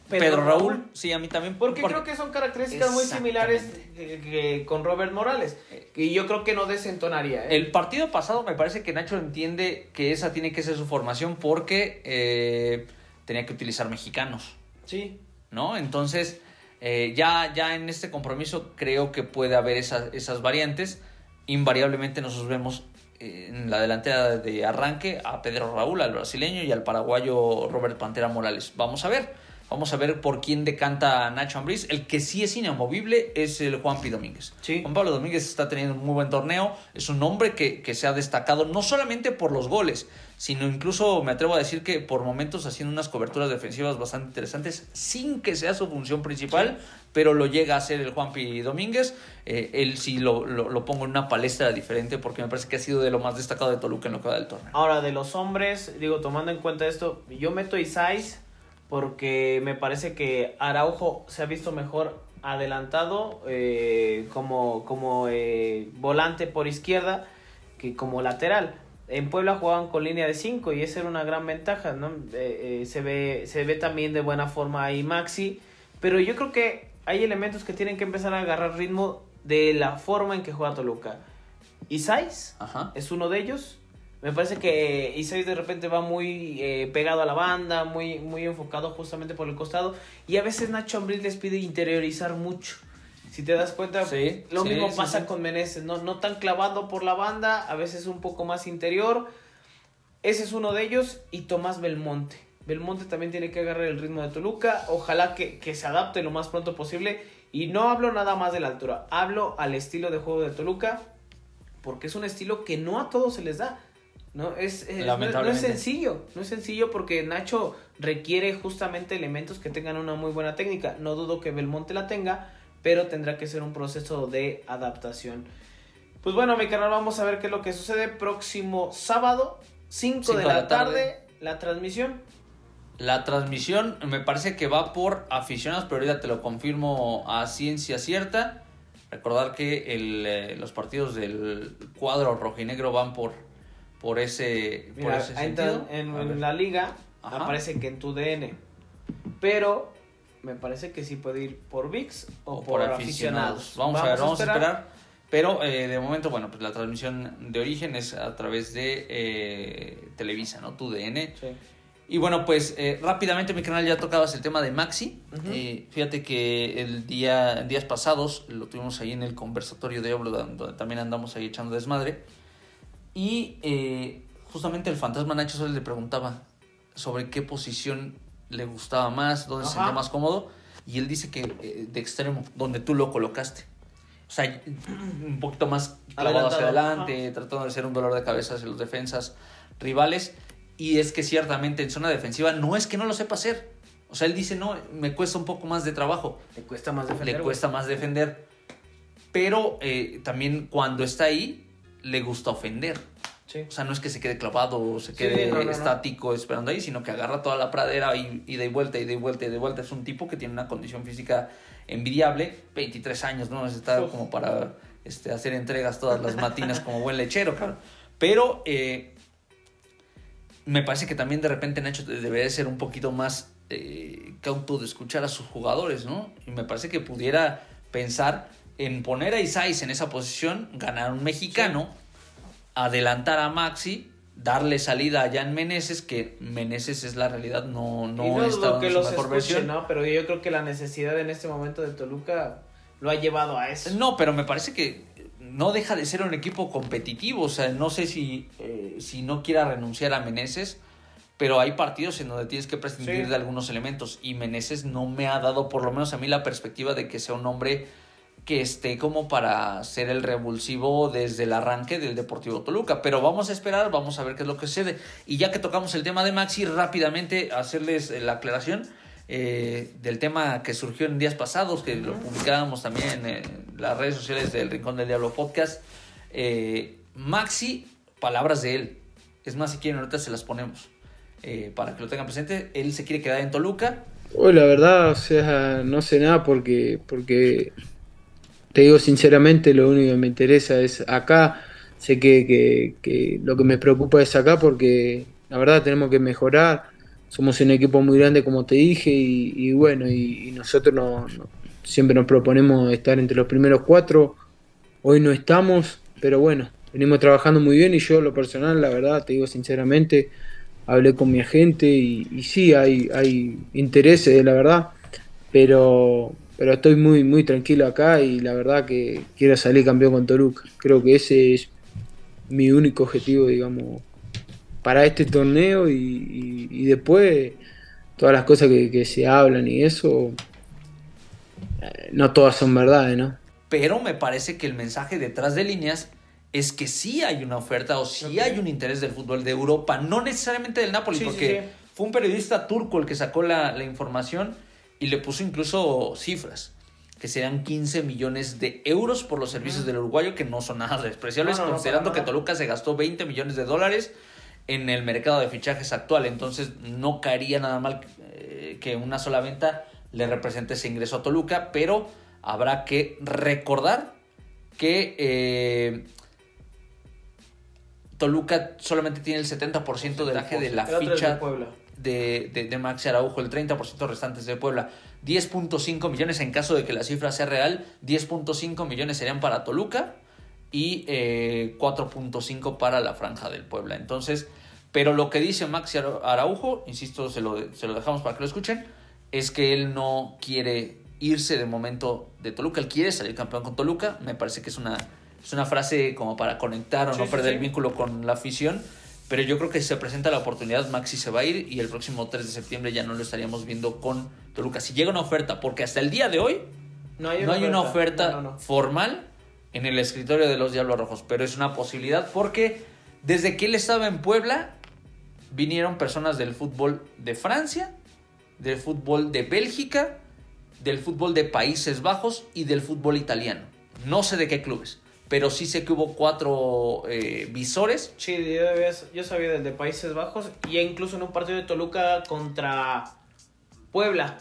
Pedro, Raúl. Sí, a mí también. Porque, creo que son características muy similares que, con Robert Morales. Y yo creo que no desentonaría. ¿eh? El partido pasado me parece que Nacho entiende que esa tiene que ser su formación porque eh, tenía que utilizar mexicanos. Sí. ¿No? Entonces, eh, ya, ya en este compromiso creo que puede haber esas, esas variantes. Invariablemente nosotros vemos en la delantera de arranque a Pedro Raúl, al brasileño, y al paraguayo Robert Pantera Morales. Vamos a ver. Vamos a ver por quién decanta Nacho Ambriz. El que sí es inamovible es el Juanpi Domínguez. Juan Pablo Domínguez está teniendo un muy buen torneo. Es un hombre que, se ha destacado no solamente por los goles, sino incluso me atrevo a decir que por momentos haciendo unas coberturas defensivas bastante interesantes, sin que sea su función principal, pero lo llega a hacer el Juanpi Domínguez. Eh, él sí lo, lo, pongo en una palestra diferente porque me parece que ha sido de lo más destacado de Toluca en lo que va del torneo. Ahora, de los hombres, digo, tomando en cuenta esto, yo meto a Isais porque me parece que Araujo se ha visto mejor adelantado eh, como, como eh, volante por izquierda que como lateral. En Puebla jugaban con línea de 5 y esa era una gran ventaja, ¿no? Eh, se, ve, se ve también de buena forma ahí Maxi, pero yo creo que hay elementos que tienen que empezar a agarrar ritmo de la forma en que juega Toluca. Isais es uno de ellos, me parece que Isais de repente va muy eh, pegado a la banda, muy, muy enfocado justamente por el costado. Y a veces Nacho Ambriz les pide interiorizar mucho. Si te das cuenta, lo mismo pasa con Meneses, ¿no? no tan clavado por la banda, a veces un poco más interior. Ese es uno de ellos. Y Tomás Belmonte. Belmonte también tiene que agarrar el ritmo de Toluca. Ojalá que, que se adapte lo más pronto posible. Y no hablo nada más de la altura, hablo al estilo de juego de Toluca. Porque es un estilo que no a todos se les da. No es, no, es sencillo, no es sencillo porque Nacho requiere justamente elementos que tengan una muy buena técnica. No dudo que Belmonte la tenga, pero tendrá que ser un proceso de adaptación. Pues bueno, mi canal, vamos a ver qué es lo que sucede próximo sábado, 5 de, la, tarde, la transmisión. La transmisión me parece que va por aficionados, pero ahorita te lo confirmo a ciencia cierta. Recordar que el, eh, los partidos del cuadro rojinegro van por por ese, por ese sentido. En, la liga aparece que en tu DN, pero me parece que sí puede ir por VIX o, por, aficionados. Vamos, a ver, vamos a esperar. Pero eh, de momento, bueno, pues la transmisión de origen es a través de eh, Televisa, ¿no? Tu DN. Y bueno, pues eh, rápidamente mi canal ya tocabas el tema de Maxi. fíjate que el día, días pasados lo tuvimos ahí en el conversatorio de Oblo, donde también andamos ahí echando desmadre. Y eh, justamente el fantasma Nacho Soles le preguntaba sobre qué posición le gustaba más, dónde se sentía más cómodo. Y él dice que eh, de extremo, donde tú lo colocaste. O sea, un poquito más clavado hacia adelante, tratando de ser un dolor de cabeza hacia los defensas rivales. Y es que ciertamente en zona defensiva no es que no lo sepa hacer. O sea, él dice, no, me cuesta un poco más de trabajo. Le cuesta más defender. Le cuesta más defender. Pero eh, también cuando está ahí, le gusta ofender. O sea, no es que se quede clavado o se quede estático esperando ahí, sino que agarra toda la pradera y, y de vuelta y de vuelta y de vuelta. Es un tipo que tiene una condición física envidiable, 23 años, ¿no? Está como para este, hacer entregas todas las matinas como buen lechero, claro. Pero eh, me parece que también de repente Nacho debería ser un poquito más eh, cauto de escuchar a sus jugadores, ¿no? Y me parece que pudiera pensar en poner a Isais en esa posición, ganar un mexicano, adelantar a Maxi, darle salida a Jan Meneses, que Meneses es la realidad, no, no, está en su mejor versión. ¿no? Pero yo creo que la necesidad en este momento de Toluca lo ha llevado a eso. No, pero me parece que no deja de ser un equipo competitivo. O sea, no sé si, eh, si no quiera renunciar a Meneses, pero hay partidos en donde tienes que prescindir de algunos elementos. Y Meneses no me ha dado, por lo menos a mí, la perspectiva de que sea un hombre que esté como para ser el revulsivo desde el arranque del Deportivo Toluca. Pero vamos a esperar, vamos a ver qué es lo que sucede. Y ya que tocamos el tema de Maxi, rápidamente hacerles la aclaración eh, del tema que surgió en días pasados, que lo publicábamos también en las redes sociales del Rincón del Diablo Podcast. Eh, Maxi, palabras de él. Es más, si quieren, ahorita se las ponemos. eh, para que lo tengan presente. Él se quiere quedar en Toluca. Hoy la verdad, o sea, no sé nada porque, porque te digo sinceramente, lo único que me interesa es acá. Sé que, que, lo que me preocupa es acá porque la verdad tenemos que mejorar. Somos un equipo muy grande, como te dije, y, bueno, y, nosotros no, siempre nos proponemos estar entre los primeros cuatro. Hoy no estamos, pero bueno, venimos trabajando muy bien y yo, lo personal, la verdad, te digo sinceramente, hablé con mi agente y, y sí, hay, hay intereses, la verdad, pero, pero estoy muy, muy tranquilo acá y la verdad que quiero salir campeón con Toluca. Creo que ese es mi único objetivo, digamos, para este torneo y, después todas las cosas que, se hablan y eso, no todas son verdades, ¿no? Pero me parece que el mensaje detrás de líneas es que sí hay una oferta o sí hay un interés del fútbol de Europa, no necesariamente del Napoli, porque fue un periodista turco el que sacó la, la, información y le puso incluso cifras, que serían 15 millones de euros por los servicios del uruguayo, que no son nada despreciables, considerando que Toluca se gastó 20 millones de dólares en el mercado de fichajes actual, entonces no caería nada mal eh, que una sola venta le represente ese ingreso a Toluca, pero habrá que recordar que eh, Toluca solamente tiene el 70% del aje de la ficha de, de, de, Maxi Araujo, el 30% restantes de Puebla. 10.5 millones en caso de que la cifra sea real, 10.5 millones serían para Toluca y 4.5 eh, para la franja del Puebla. Entonces, pero lo que dice Maxi Araujo, insisto, se lo, se lo dejamos para que lo escuchen, es que él no quiere irse de momento de Toluca, él quiere salir campeón con Toluca, me parece que es una es una frase como para conectar o no perder el vínculo con la afición. Pero yo creo que si se presenta la oportunidad, Maxi se va a ir y el próximo 3 de septiembre ya no lo estaríamos viendo con Toluca. Si llega una oferta, porque hasta el día de hoy no hay una, oferta, formal en el escritorio de los Diablos Rojos, pero es una posibilidad porque desde que él estaba en Puebla vinieron personas del fútbol de Francia, del fútbol de Bélgica, del fútbol de Países Bajos y del fútbol italiano. No sé de qué clubes pero sí sé que hubo cuatro eh, visores. Sí, yo, sabía del de Países Bajos y incluso en un partido de Toluca contra Puebla.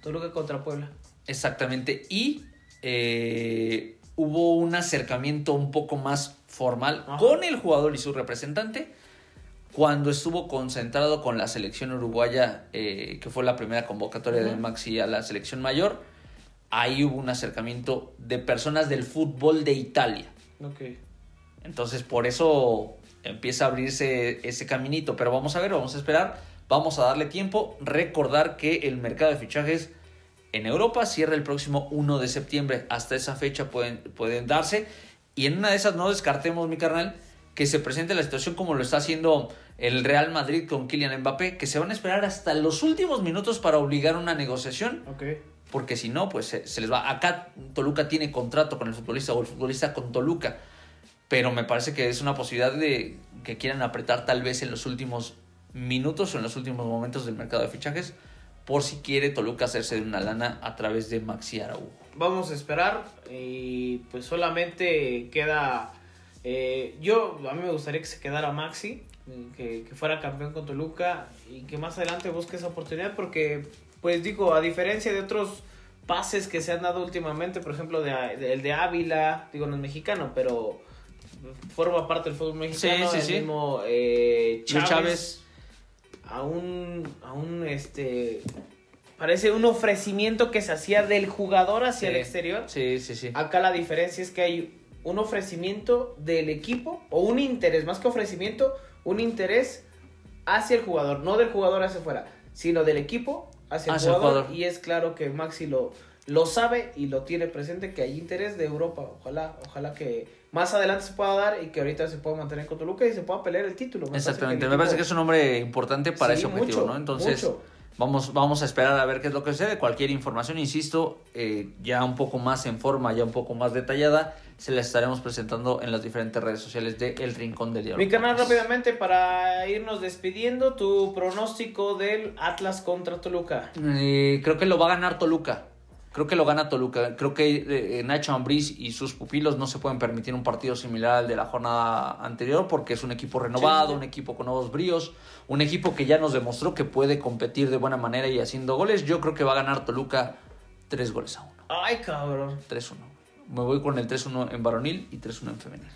Toluca contra Puebla. Exactamente. Y eh, hubo un acercamiento un poco más formal con el jugador y su representante cuando estuvo concentrado con la selección uruguaya, eh, que fue la primera convocatoria de Maxi a la selección mayor ahí hubo un acercamiento de personas del fútbol de Italia. Ok. Entonces, por eso empieza a abrirse ese caminito. Pero vamos a ver, vamos a esperar, vamos a darle tiempo. Recordar que el mercado de fichajes en Europa cierra el próximo 1 de septiembre. Hasta esa fecha pueden, pueden darse. Y en una de esas no descartemos, mi carnal, que se presente la situación como lo está haciendo el Real Madrid con Kylian Mbappé, que se van a esperar hasta los últimos minutos para obligar una negociación. Okay porque si no, pues se, les va. Acá Toluca tiene contrato con el futbolista o el futbolista con Toluca, pero me parece que es una posibilidad de que quieran apretar tal vez en los últimos minutos o en los últimos momentos del mercado de fichajes, por si quiere Toluca hacerse de una lana a través de Maxi Araújo. Vamos a esperar y pues solamente queda. Eh, yo, a mí me gustaría que se quedara Maxi, que, que fuera campeón con Toluca y que más adelante busque esa oportunidad porque pues digo, a diferencia de otros pases que se han dado últimamente, por ejemplo, de, el de Ávila, digo, no es mexicano, pero forma parte del fútbol mexicano, sí, sí, el mismo eh, Chávez, A un, a un, este, parece un ofrecimiento que se hacía del jugador hacia el exterior. Sí, sí, sí. Acá la diferencia es que hay un ofrecimiento del equipo, o un interés, más que ofrecimiento, un interés hacia el jugador, no del jugador hacia afuera, sino del equipo hacia, el, jugador, Y es claro que Maxi lo, lo sabe y lo tiene presente que hay interés de Europa. Ojalá, ojalá que más adelante se pueda dar y que ahorita se pueda mantener con Toluca y se pueda pelear el título. Exactamente, me parece que es un hombre importante para ese objetivo, ¿no? Entonces, Vamos, vamos a esperar a ver qué es lo que sucede. Cualquier información, insisto, eh, ya un poco más en forma, ya un poco más detallada, se la estaremos presentando en las diferentes redes sociales de El Rincón del Diablo. Mi canal, rápidamente, para irnos despidiendo, tu pronóstico del Atlas contra Toluca. Eh, creo que lo va a ganar Toluca. Creo que lo gana Toluca. Creo que eh, Nacho Ambriz y sus pupilos no se pueden permitir un partido similar al de la jornada anterior porque es un equipo renovado, un equipo con nuevos bríos, un equipo que ya nos demostró que puede competir de buena manera y haciendo goles. Yo creo que va a ganar Toluca tres goles a uno. Ay, cabrón. 3-1. Me voy con el 3-1 en varonil y 3-1 en femenil.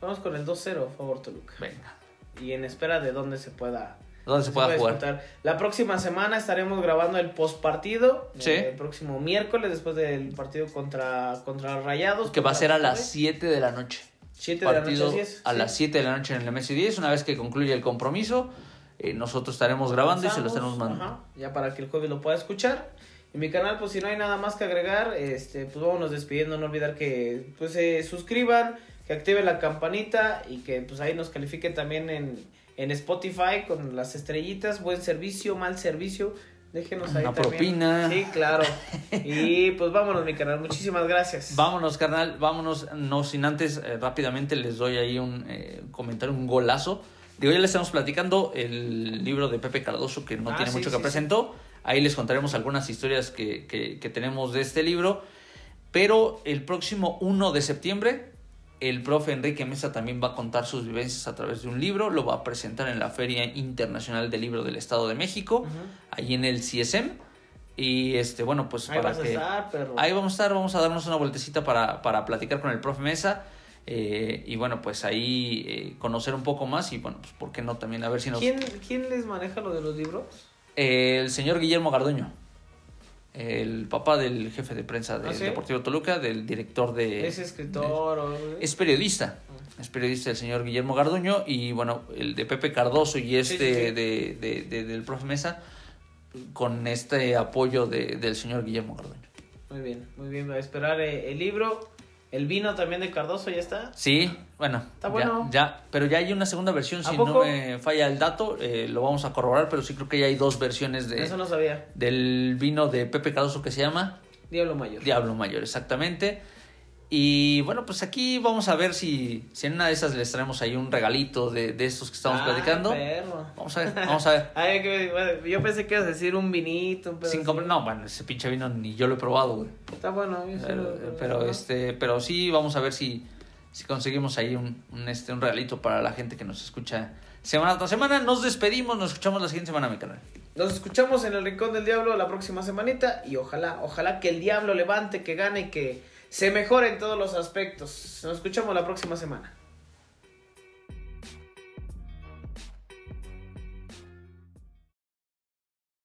Vamos con el 2-0, favor Toluca. Venga. Y en espera de dónde se pueda ¿Dónde se, puede jugar? La próxima semana estaremos grabando el post partido. Sí. Eh, el próximo miércoles, después del partido contra, contra Rayados. Que va a ser a las 7 de la noche. 7 de la noche, así es. A las 7 de la noche en el MS10. Una vez que concluya el compromiso, eh, nosotros estaremos grabando y se lo estaremos mandando. ya para que el jueves lo pueda escuchar. En mi canal, pues si no hay nada más que agregar, este, pues vámonos despidiendo. No olvidar que pues se suscriban, que activen la campanita y que pues ahí nos califiquen también en en Spotify con las estrellitas, buen servicio, mal servicio. Déjenos ahí Una también. propina. Sí, claro. Y pues vámonos, mi canal. Muchísimas gracias. Vámonos, carnal. Vámonos. No sin antes, eh, rápidamente les doy ahí un eh, comentario, un golazo. Digo, ya les estamos platicando el libro de Pepe Cardoso, que no Ah, tiene sí, mucho que sí, presentó. Ahí les contaremos algunas historias que, que, que tenemos de este libro. Pero el próximo 1 de septiembre el profe Enrique Mesa también va a contar sus vivencias a través de un libro, lo va a presentar en la Feria Internacional del Libro del Estado de México, Ujú. ahí en el CSM. Y este, bueno, pues Ahí para vas a que estar, perro. ahí vamos a estar, vamos a darnos una vueltecita para, para platicar con el profe Mesa. eh, y bueno, pues ahí eh, conocer un poco más y bueno, pues por qué no también a ver si nos... ¿Quién, ¿Quién les maneja lo de los libros? Eh, el señor Guillermo Garduño, el papá del jefe de prensa del ¿Ah, sí? Deportivo Toluca, del director de... ¿Es escritor o...? Es periodista. Es periodista el señor Guillermo Garduño y bueno, el de Pepe Cardoso y este Sí, sí, sí. De, de- de- del profe Mesa con este apoyo de- del señor Guillermo Garduño. Muy bien, muy bien. A esperar eh, el libro. El vino también de Cardoso, ¿ya está? Sí, bueno, Está bueno. Ya, pero ya hay una segunda versión, ¿A si poco? no me falla el dato, eh, lo vamos a corroborar, pero sí creo que ya hay dos versiones de, Eso no sabía. del vino de Pepe Cardoso que se llama Diablo Mayor. Diablo Mayor, exactamente. Y bueno, pues aquí vamos a ver si, si en una de esas les traemos ahí un regalito de, de estos que estamos Ah, platicando. perro. Vamos a ver, vamos a ver. Ay, que- bueno, yo pensé que ibas a decir un vinito. un Sin no, bueno, ese pinche vino ni yo lo he probado, güey. Está bueno. yo Pero, pero, este, pero sí, vamos a ver si, si conseguimos ahí un, un, este, un regalito para la gente que nos escucha semana tras semana. Nos despedimos, nos escuchamos la siguiente semana, mi canal. Nos escuchamos en el Rincón del Diablo la próxima semanita y ojalá, ojalá que el diablo levante, que gane y que se mejore en todos los aspectos. Nos escuchamos la próxima semana.